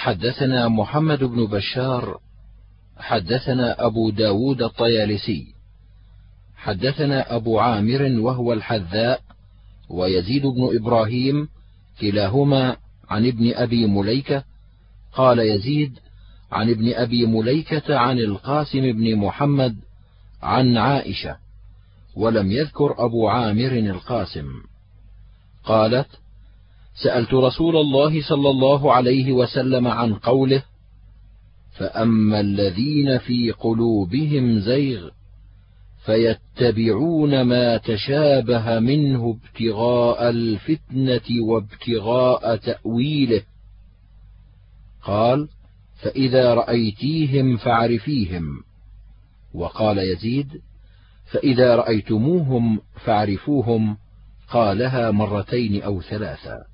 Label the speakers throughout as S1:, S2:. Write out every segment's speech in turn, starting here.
S1: حدثنا محمد بن بشار حدثنا أبو داود الطيالسي حدثنا أبو عامر وهو الحذاء ويزيد بن إبراهيم كلاهما عن ابن أبي مليكة قال يزيد عن ابن أبي مليكة عن القاسم بن محمد عن عائشة ولم يذكر أبو عامر القاسم قالت سألت رسول الله صلى الله عليه وسلم عن قوله فأما الذين في قلوبهم زيغ فيتبعون ما تشابه منه ابتغاء الفتنة وابتغاء تأويله. قال فإذا رأيتيهم فاعرفيهم وقال يزيد فإذا رأيتموهم فاعرفوهم قالها مرتين أو ثلاثا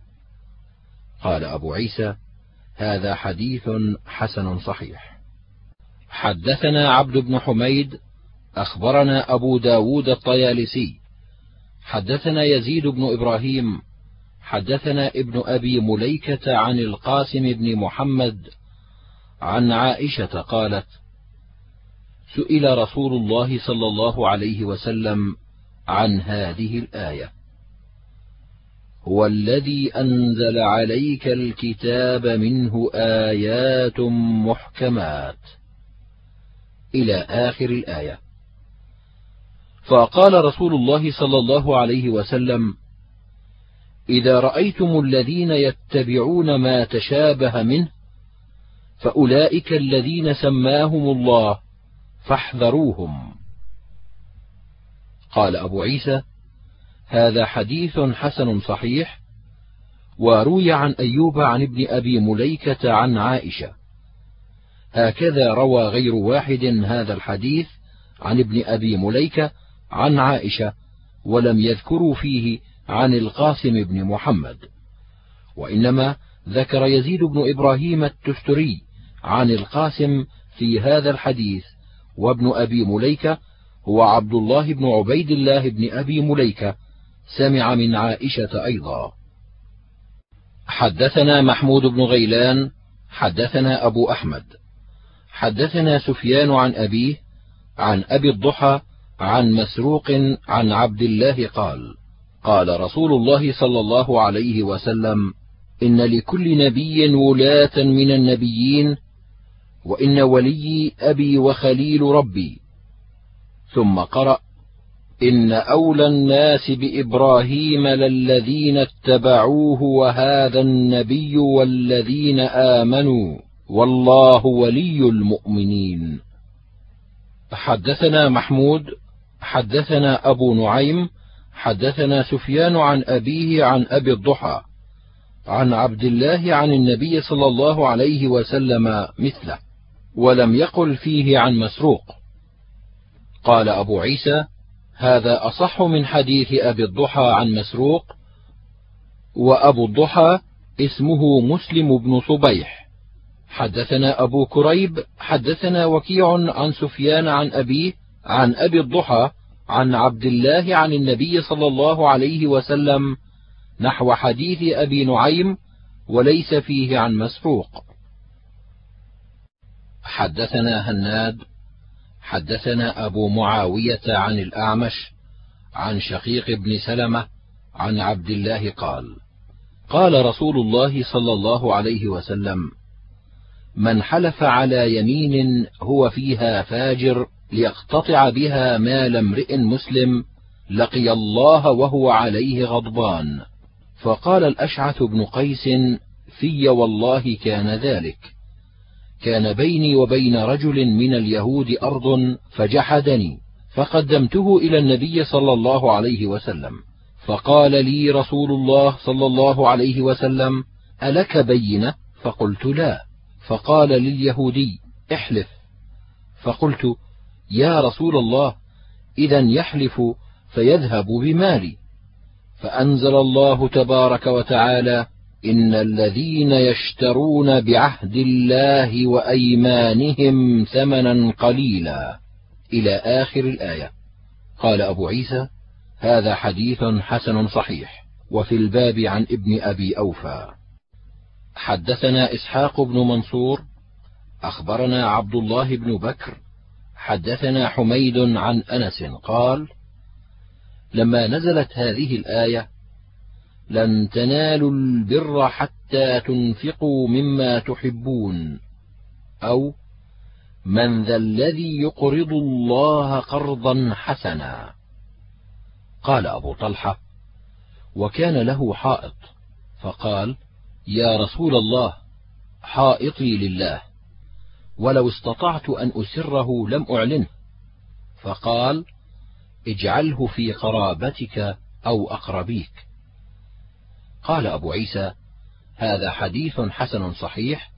S1: قال أبو عيسى هذا حديث حسن صحيح. حدثنا عبد بن حميد أخبرنا أبو داود الطيالسي. حدثنا يزيد بن إبراهيم حدثنا ابن أبي مليكة عن القاسم بن محمد عن عائشة قالت سئل رسول الله صلى الله عليه وسلم عن هذه الآية. هو الذي أنزل عليك الكتاب منه آيات محكمات. إلى آخر الآية. فقال رسول الله صلى الله عليه وسلم إذا رأيتم الذين يتبعون ما تشابه منه فأولئك الذين سماهم الله فاحذروهم. قال أبو عيسى هذا حديث حسن صحيح وروي عن أيوب عن ابن أبي مليكة عن عائشة. هكذا روى غير واحد هذا الحديث عن ابن أبي مليكة عن عائشة ولم يذكروا فيه عن القاسم بن محمد. وإنما ذكر يزيد بن إبراهيم التستري عن القاسم في هذا الحديث وابن أبي مليكة هو عبد الله بن عبيد الله بن أبي مليكة سمع من عائشة أيضا. حدثنا محمود بن غيلان حدثنا أبو أحمد. حدثنا سفيان عن أبيه عن أبي الضحى عن مسروق عن عبد الله قال قال رسول الله صلى الله عليه وسلم إن لكل نبي ولاة من النبيين وإن ولي أبي وخليل ربي. ثم قرأ إن أولى الناس بإبراهيم للذين اتبعوه وهذا النبي والذين آمنوا والله ولي المؤمنين. حدثنا محمود حدثنا أبو نعيم حدثنا سفيان عن أبيه عن أبي الضحى عن عبد الله عن النبي صلى الله عليه وسلم مثله ولم يقل فيه عن مسروق. قال أبو عيسى هذا أصح من حديث أبي الضحى عن مسروق وأبو الضحى اسمه مسلم بن صبيح. حدثنا أبو كريب حدثنا وكيع عن سفيان عن أبيه عن أبي الضحى عن عبد الله عن النبي صلى الله عليه وسلم نحو حديث أبي نعيم وليس فيه عن مسروق. حدثنا هناد حدثنا أبو معاوية عن الأعمش عن شقيق بن سلمة عن عبد الله قال قال رسول الله صلى الله عليه وسلم من حلف على يمين هو فيها فاجر ليقتطع بها مال امرئ مسلم لقي الله وهو عليه غضبان. فقال الأشعث بن قيس في والله كان ذلك. كان بيني وبين رجل من اليهود أرض فجحدني فقدمته إلى النبي صلى الله عليه وسلم فقال لي رسول الله صلى الله عليه وسلم ألك بينة؟ فقلت لا. فقال لليهودي احلف. فقلت يا رسول الله اذا يحلف فيذهب بمالي. فأنزل الله تبارك وتعالى إن الذين يشترون بعهد الله وأيمانهم ثمنا قليلا. إلى آخر الآية. قال أبو عيسى هذا حديث حسن صحيح وفي الباب عن ابن أبي أوفى. حدثنا إسحاق بن منصور أخبرنا عبد الله بن بكر حدثنا حميد عن أنس قال لما نزلت هذه الآية لن تنالوا البر حتى تنفقوا مما تحبون. أو من ذا الذي يقرض الله قرضا حسنا. قال أبو طلحة وكان له حائط. فقال يا رسول الله حائطي لله ولو استطعت أن أسره لم أعلنه. فقال اجعله في قرابتك أو أقربيك. قال أبو عيسى هذا حديث حسن صحيح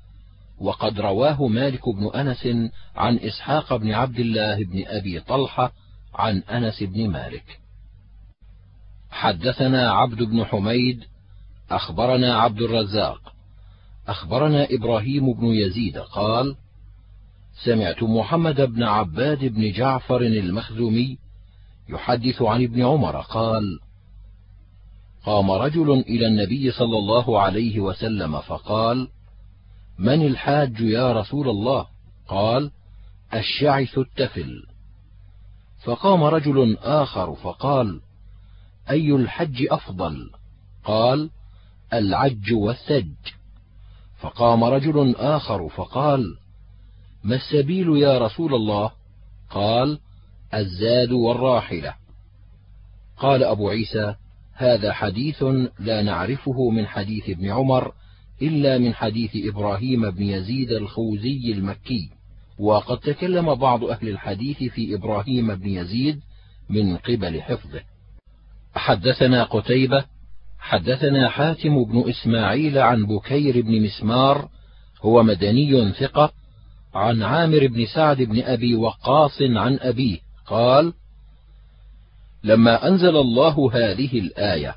S1: وقد رواه مالك بن أنس عن إسحاق بن عبد الله بن أبي طلحة عن أنس بن مالك. حدثنا عبد بن حميد أخبرنا عبد الرزاق أخبرنا إبراهيم بن يزيد قال سمعت محمد بن عباد بن جعفر المخزومي يحدث عن ابن عمر قال قام رجل إلى النبي صلى الله عليه وسلم فقال من الحاج يا رسول الله؟ قال الشعث التفل. فقام رجل آخر فقال أي الحج أفضل؟ قال العج والثج. فقام رجل آخر فقال ما السبيل يا رسول الله؟ قال الزاد والراحلة. قال أبو عيسى هذا حديث لا نعرفه من حديث ابن عمر إلا من حديث إبراهيم بن يزيد الخوزي المكي. وقد تكلم بعض أهل الحديث في إبراهيم بن يزيد من قبل حفظه. حدثنا قتيبة حدثنا حاتم بن إسماعيل عن بكير بن مسمار هو مدني ثقة عن عامر بن سعد بن أبي وقاص عن أبيه قال لما أنزل الله هذه الآية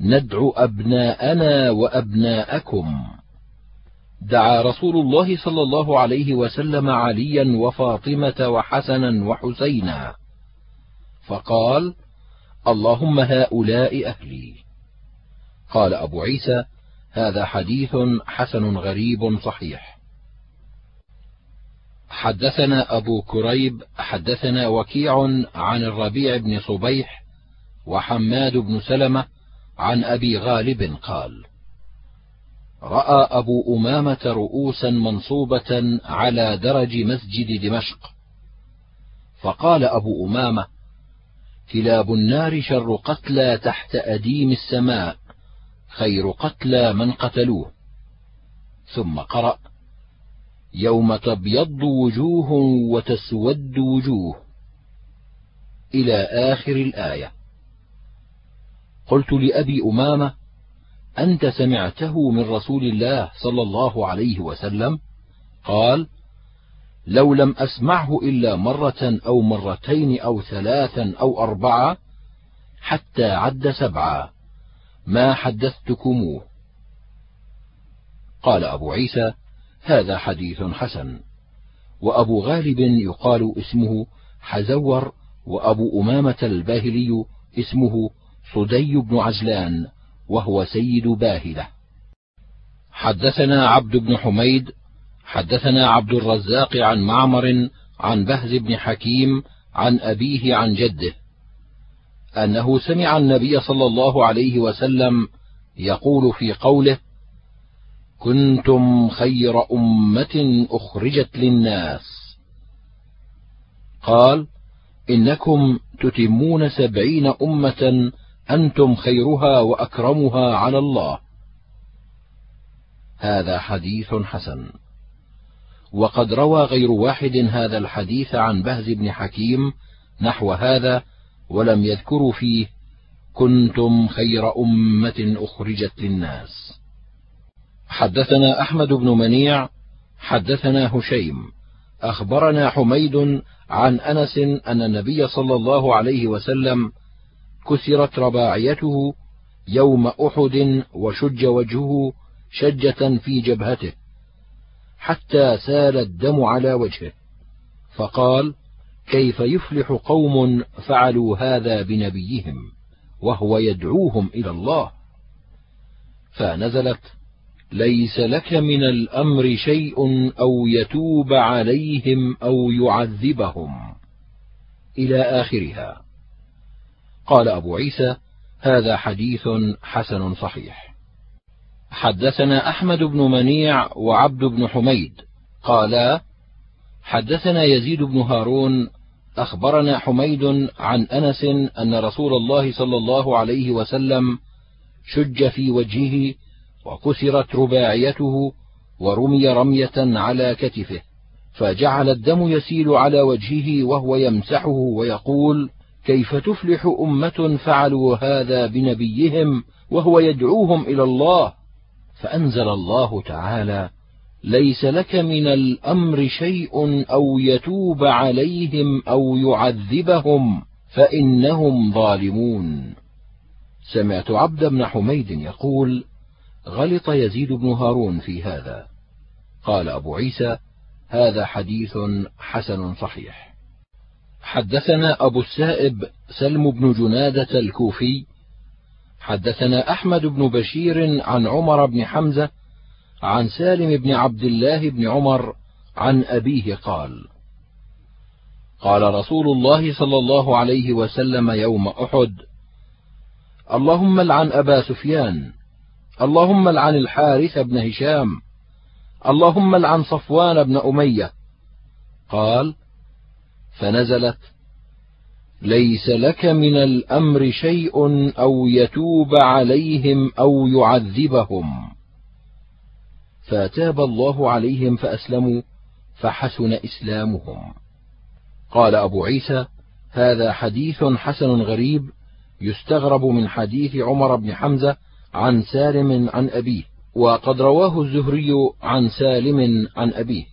S1: ندعو أبناءنا وأبناءكم. دعا رسول الله صلى الله عليه وسلم عليا وفاطمة وحسنا وحسينا. فقال اللهم هؤلاء أهلي. قال أبو عيسى هذا حديث حسن غريب صحيح. حدثنا أبو كريب حدثنا وكيع عن الربيع بن صبيح وحماد بن سلمة عن أبي غالب قال رأى أبو أمامة رؤوسا منصوبة على درج مسجد دمشق. فقال أبو أمامة كلاب النار شر قتلى تحت أديم السماء خير قتلى من قتلوه. ثم قرأ يوم تبيض وجوه وتسود وجوه. إلى آخر الآية. قلت لأبي أمامة أنت سمعته من رسول الله صلى الله عليه وسلم؟ قال لو لم أسمعه إلا مرة أو مرتين أو ثلاثا أو أربعة حتى عد سبعا. ما حدثتكموه. قال أبو عيسى هذا حديث حسن. وأبو غالب يقال اسمه حزور وأبو أمامة الباهلي اسمه صدي بن عجلان وهو سيد باهلة. حدثنا عبد بن حميد حدثنا عبد الرزاق عن معمر عن بهز بن حكيم عن أبيه عن جده أنه سمع النبي صلى الله عليه وسلم يقول في قوله كنتم خير أمة أخرجت للناس. قال إنكم تتمون سبعين أمة أنتم خيرها وأكرمها على الله. هذا حديث حسن. وقد روى غير واحد هذا الحديث عن بهز بن حكيم نحو هذا ولم يذكروا فيه كنتم خير أمة أخرجت للناس. حدثنا أحمد بن منيع حدثنا هشيم. أخبرنا حميد عن أنس أن النبي صلى الله عليه وسلم كسرت رباعيته يوم أحد وشج وجهه شجة في جبهته حتى سال الدم على وجهه. فقال كيف يفلح قوم فعلوا هذا بنبيهم وهو يدعوهم إلى الله؟ فنزلت ليس لك من الأمر شيء أو يتوب عليهم أو يعذبهم. إلى آخرها. قال أبو عيسى هذا حديث حسن صحيح. حدثنا أحمد بن منيع وعبد بن حميد. قالا حدثنا يزيد بن هارون. أخبرنا حميد عن أنس أن رسول الله صلى الله عليه وسلم شج في وجهه وكسرت رباعيته ورمي رمية على كتفه فجعل الدم يسيل على وجهه وهو يمسحه ويقول كيف تفلح أمة فعلوا هذا بنبيهم وهو يدعوهم إلى الله؟ فأنزل الله تعالى ليس لك من الأمر شيء أو يتوب عليهم أو يعذبهم فإنهم ظالمون. سمعت عبد بن حميد يقول غلط يزيد بن هارون في هذا. قال أبو عيسى هذا حديث حسن صحيح. حدثنا أبو السائب سلم بن جنادة الكوفي. حدثنا أحمد بن بشير عن عمر بن حمزة عن سالم بن عبد الله بن عمر عن أبيه قال قال رسول الله صلى الله عليه وسلم يوم أحد اللهم لعن أبا سفيان اللهم لعن الحارث بن هشام. اللهم لعن صفوان بن أمية. قال فنزلت ليس لك من الأمر شيء أو يتوب عليهم أو يعذبهم. فتاب الله عليهم فأسلموا فحسن إسلامهم. قال أبو عيسى هذا حديث حسن غريب يستغرب من حديث عمر بن حمزة عن سالم عن أبيه وقد رواه الزهري عن سالم عن أبيه.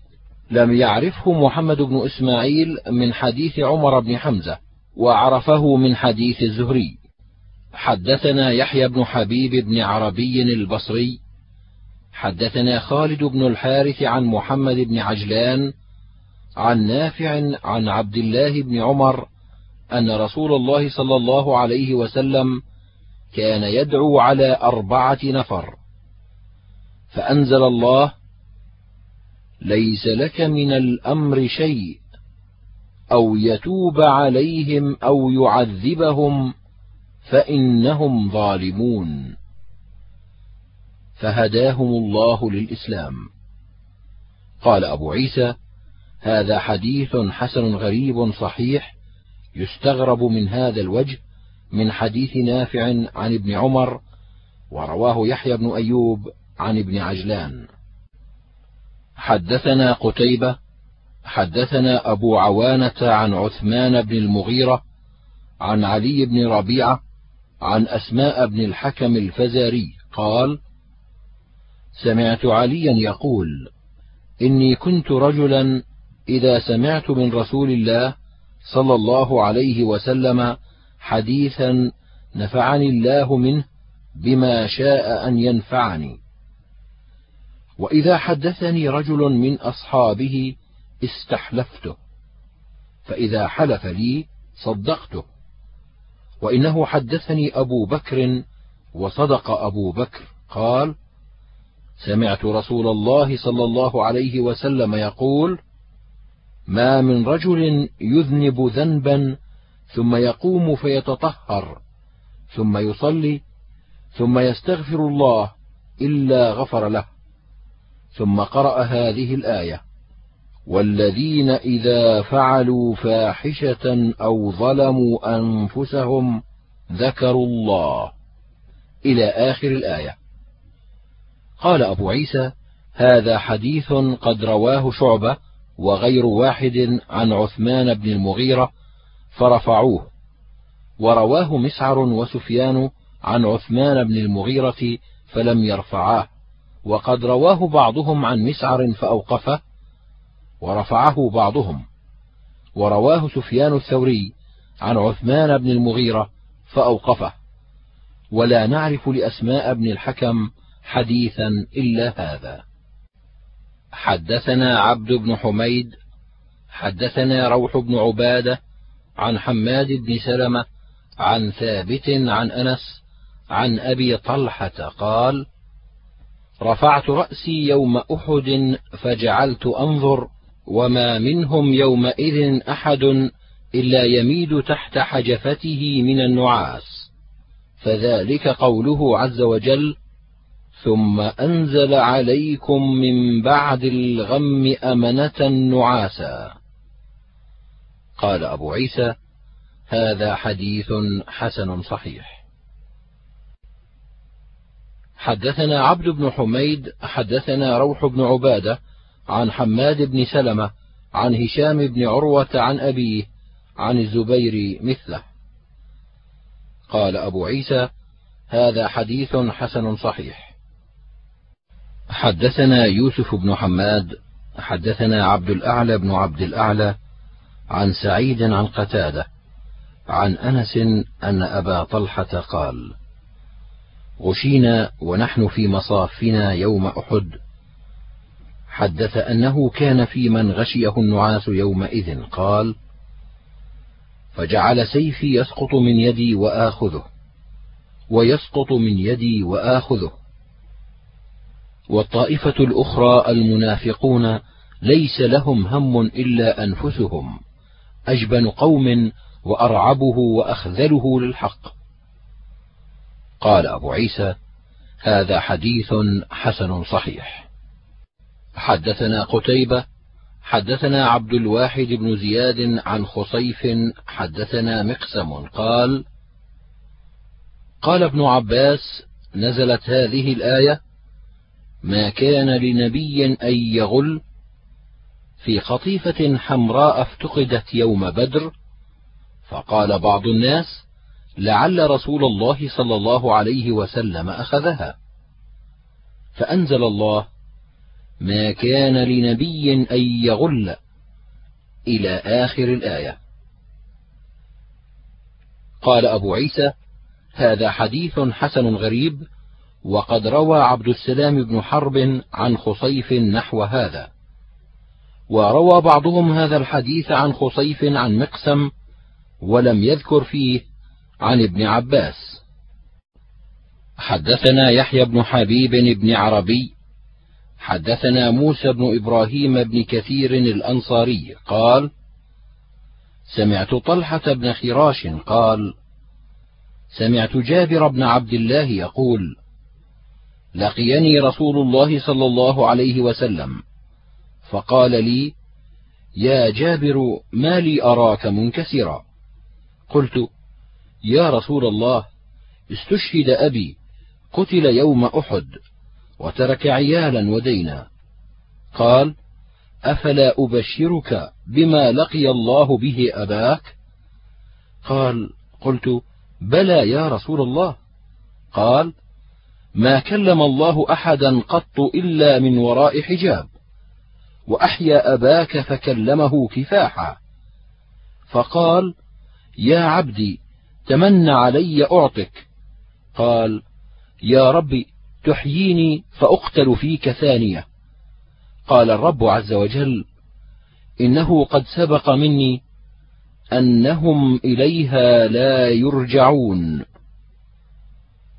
S1: لم يعرفه محمد بن إسماعيل من حديث عمر بن حمزة وعرفه من حديث الزهري. حدثنا يحيى بن حبيب بن عربي البصري. حدثنا خالد بن الحارث عن محمد بن عجلان عن نافع عن عبد الله بن عمر أن رسول الله صلى الله عليه وسلم كان يدعو على أربعة نفر. فأنزل الله ليس لك من الأمر شيء أو يتوب عليهم أو يعذبهم فإنهم ظالمون. فهداهم الله للإسلام. قال أبو عيسى هذا حديث حسن غريب صحيح يستغرب من هذا الوجه من حديث نافع عن ابن عمر ورواه يحيى بن أيوب عن ابن عجلان. حدثنا قتيبة حدثنا أبو عوانة عن عثمان بن المغيرة عن علي بن ربيعة عن أسماء بن الحكم الفزاري قال سمعت عليا يقول إني كنت رجلا إذا سمعت من رسول الله صلى الله عليه وسلم حديثا نفعني الله منه بما شاء أن ينفعني. وإذا حدثني رجل من أصحابه استحلفته فإذا حلف لي صدقته. وإنه حدثني أبو بكر وصدق أبو بكر قال سمعت رسول الله صلى الله عليه وسلم يقول ما من رجل يذنب ذنبا ثم يقوم فيتطهر ثم يصلي ثم يستغفر الله إلا غفر له. ثم قرأ هذه الآية والذين إذا فعلوا فاحشة أو ظلموا أنفسهم ذكروا الله. إلى آخر الآية. قال أبو عيسى هذا حديث قد رواه شعبة وغير واحد عن عثمان بن المغيرة فرفعوه. ورواه مسعر وسفيان عن عثمان بن المغيرة فلم يرفعاه. وقد رواه بعضهم عن مسعر فأوقفه ورفعه بعضهم. ورواه سفيان الثوري عن عثمان بن المغيرة فأوقفه. ولا نعرف لأسماء بن الحكم حديثا إلا هذا. حدثنا عبد بن حميد حدثنا روح بن عبادة عن حماد بن سلمة عن ثابت عن أنس عن أبي طلحة قال رفعت رأسي يوم أحد فجعلت أنظر وما منهم يومئذ أحد إلا يميد تحت حجفته من النعاس. فذلك قوله عز وجل ثم أنزل عليكم من بعد الغم أمنة نعاسا. قال أبو عيسى هذا حديث حسن صحيح. حدثنا عبد بن حميد حدثنا روح بن عبادة عن حماد بن سلمة عن هشام بن عروة عن أبيه عن الزبير مثله. قال أبو عيسى هذا حديث حسن صحيح. حدثنا يوسف بن حماد حدثنا عبد الأعلى بن عبد الأعلى عن سعيد عن قتادة عن أنس أن أبا طلحة قال غشينا ونحن في مصافنا يوم أحد. حدث أنه كان في من غشيه النعاس يومئذ قال فجعل سيفي يسقط من يدي وآخذه ويسقط من يدي وآخذه. والطائفة الأخرى المنافقون ليس لهم هم إلا أنفسهم. أجبن قوم وأرعبه وأخذله للحق. قال أبو عيسى هذا حديث حسن صحيح. حدثنا قتيبة حدثنا عبد الواحد بن زياد عن خصيف حدثنا مقسم قال قال ابن عباس نزلت هذه الآية ما كان لنبي أن يغل في قطيفه حمراء افتقدت يوم بدر فقال بعض الناس لعل رسول الله صلى الله عليه وسلم أخذها. فأنزل الله ما كان لنبي أن يغل إلى آخر الآية. قال أبو عيسى هذا حديث حسن غريب وقد روى عبد السلام بن حرب عن خصيف نحو هذا. وروى بعضهم هذا الحديث عن خصيف عن مقسم ولم يذكر فيه عن ابن عباس. حدثنا يحيى بن حبيب بن عربي حدثنا موسى بن إبراهيم بن كثير الأنصاري قال سمعت طلحة بن خراش قال سمعت جابر بن عبد الله يقول لقيني رسول الله صلى الله عليه وسلم. فقال لي يا جابر ما لي أراك منكسرا. قلت يا رسول الله استشهد أبي قتل يوم أحد وترك عيالا ودينا. قال أفلا أبشرك بما لقي الله به أباك؟ قال قلت بلى يا رسول الله. قال ما كلم الله أحدا قط إلا من وراء حجاب. وأحيا أباك فكلمه كفاحا. فقال يا عبدي تمن علي أعطك. قال يا رب تحييني فأقتل فيك ثانية. قال الرب عز وجل إنه قد سبق مني أنهم إليها لا يرجعون.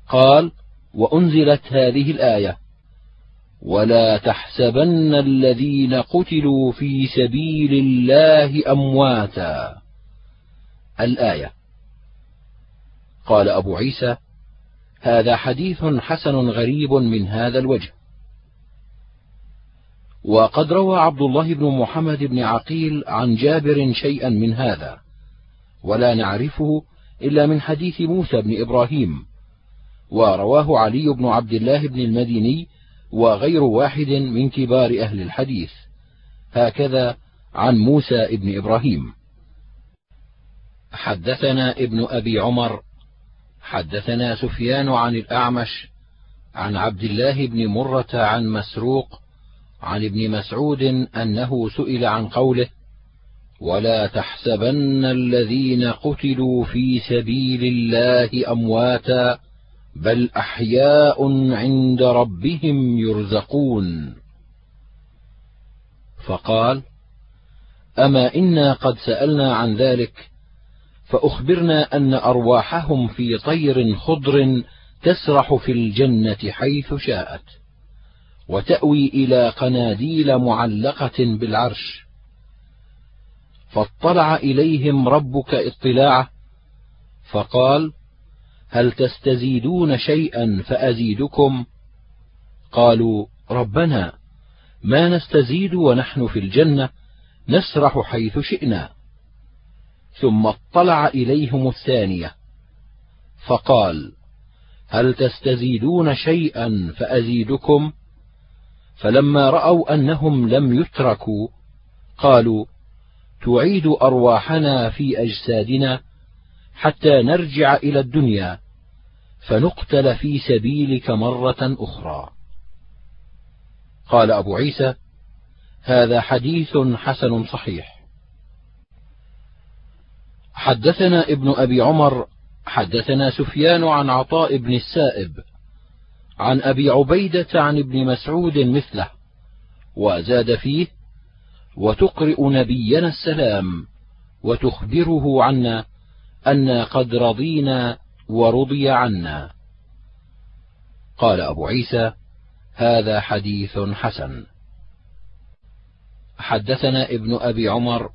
S1: قال وأنزلت هذه الآية. ولا تحسبن الذين قتلوا في سبيل الله أمواتا. الآية. قال أبو عيسى هذا حديث حسن غريب من هذا الوجه. وقد روى عبد الله بن محمد بن عقيل عن جابر شيئا من هذا ولا نعرفه إلا من حديث موسى بن إبراهيم ورواه علي بن عبد الله بن المديني وغير واحد من كبار أهل الحديث. هكذا عن موسى بن إبراهيم. حدثنا ابن أبي عمر. حدثنا سفيان عن الأعمش. عن عبد الله بن مرة عن مسروق. عن ابن مسعود أنه سئل عن قوله ولا تحسبن الذين قتلوا في سبيل الله أمواتا بل أحياء عند ربهم يرزقون. فقال أما إنا قد سألنا عن ذلك فأخبرنا أن أرواحهم في طير خضر تسرح في الجنة حيث شاءت وتأوي إلى قناديل معلقة بالعرش. فاطلع إليهم ربك اطلاعه فقال هل تستزيدون شيئا فأزيدكم؟ قالوا ربنا ما نستزيد ونحن في الجنة نسرح حيث شئنا. ثم اطلع إليهم الثانية. فقال هل تستزيدون شيئا فأزيدكم؟ فلما رأوا أنهم لم يتركوا قالوا تعيد أرواحنا في أجسادنا حتى نرجع إلى الدنيا فنقتل في سبيلك مرة أخرى. قال أبو عيسى هذا حديث حسن صحيح. حدثنا ابن أبي عمر حدثنا سفيان عن عطاء بن السائب عن أبي عبيدة عن ابن مسعود مثله وزاد فيه وتقرئ نبينا السلام وتخبره عنا أنا قد رضينا ورضي عنا. قال أبو عيسى هذا حديث حسن. حدثنا ابن أبي عمر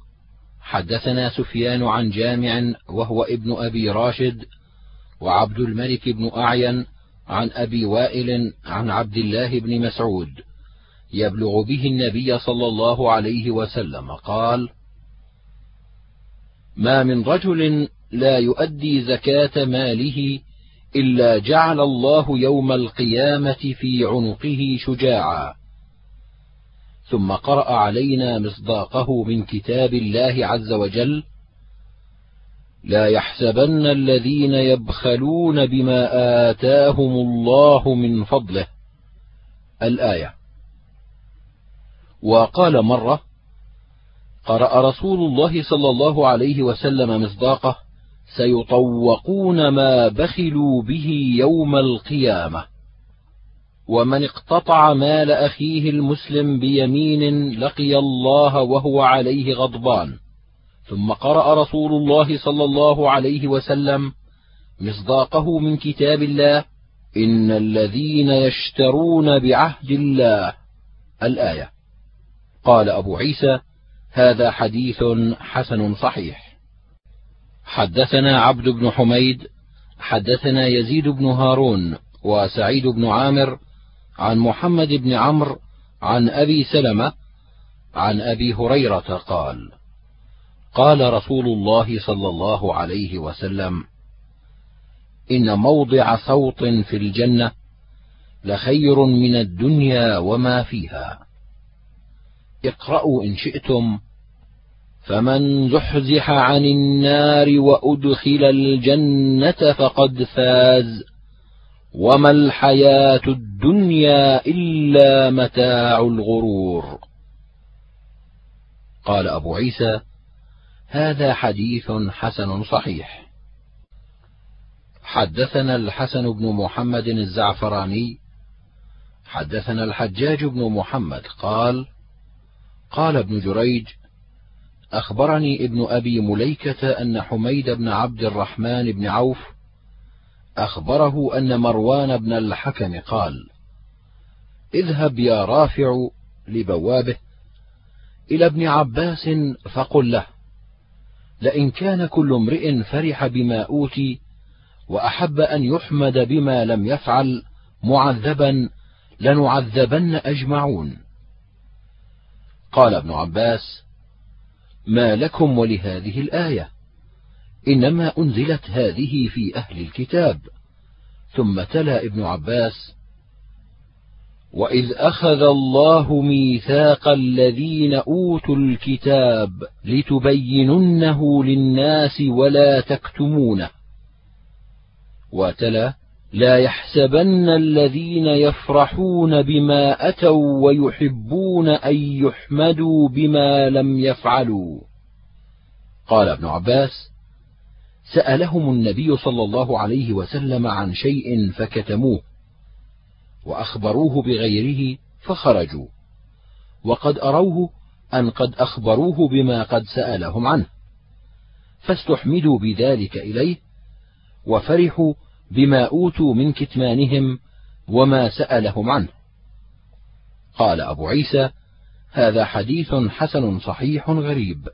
S1: حدثنا سفيان عن جامع وهو ابن أبي راشد وعبد الملك بن أعين عن أبي وائل عن عبد الله بن مسعود يبلغ به النبي صلى الله عليه وسلم قال ما من رجل لا يؤدي زكاة ماله إلا جعل الله يوم القيامة في عنقه شجاعا. ثم قرأ علينا مصداقه من كتاب الله عز وجل لا يحسبن الذين يبخلون بما آتاهم الله من فضله. الآية وقال مرة قرأ رسول الله صلى الله عليه وسلم مصداقه سيطوقون ما بخلوا به يوم القيامة. ومن اقتطع مال أخيه المسلم بيمين لقي الله وهو عليه غضبان. ثم قرأ رسول الله صلى الله عليه وسلم مصداقه من كتاب الله إن الذين يشترون بعهد الله الآية. قال أبو عيسى هذا حديث حسن صحيح. حدثنا عبد بن حميد حدثنا يزيد بن هارون وسعيد بن عامر عن محمد بن عمرو عن أبي سلمة عن أبي هريرة قال قال رسول الله صلى الله عليه وسلم إن موضع صوت في الجنة لخير من الدنيا وما فيها. اقرأوا إن شئتم فمن زحزح عن النار وأدخل الجنة فقد فاز. وما الحياة الدنيا إلا متاع الغرور. قال أبو عيسى هذا حديث حسن صحيح. حدثنا الحسن بن محمد الزعفراني. حدثنا الحجاج بن محمد قال قال ابن جريج أخبرني ابن أبي مليكة أن حميد بن عبد الرحمن بن عوف أخبره أن مروان بن الحكم قال اذهب يا رافع لبوابه إلى ابن عباس فقل له لئن كان كل امرئ فرح بما أوتي وأحب أن يحمد بما لم يفعل معذبا لنعذبن أجمعون. قال ابن عباس ما لكم ولهذه الآية. إنما أنزلت هذه في أهل الكتاب. ثم تلا ابن عباس وإذ أخذ الله ميثاق الذين أوتوا الكتاب لتبيننه للناس ولا تكتمونه. وتلا لا يحسبن الذين يفرحون بما أتوا ويحبون أن يحمدوا بما لم يفعلوا. قال ابن عباس سألهم النبي صلى الله عليه وسلم عن شيء فكتموه وأخبروه بغيره فخرجوا وقد أروه أن قد أخبروه بما قد سألهم عنه فاستحمدوا بذلك إليه وفرحوا بما أوتوا من كتمانهم وما سألهم عنه. قال أبو عيسى هذا حديث حسن صحيح غريب.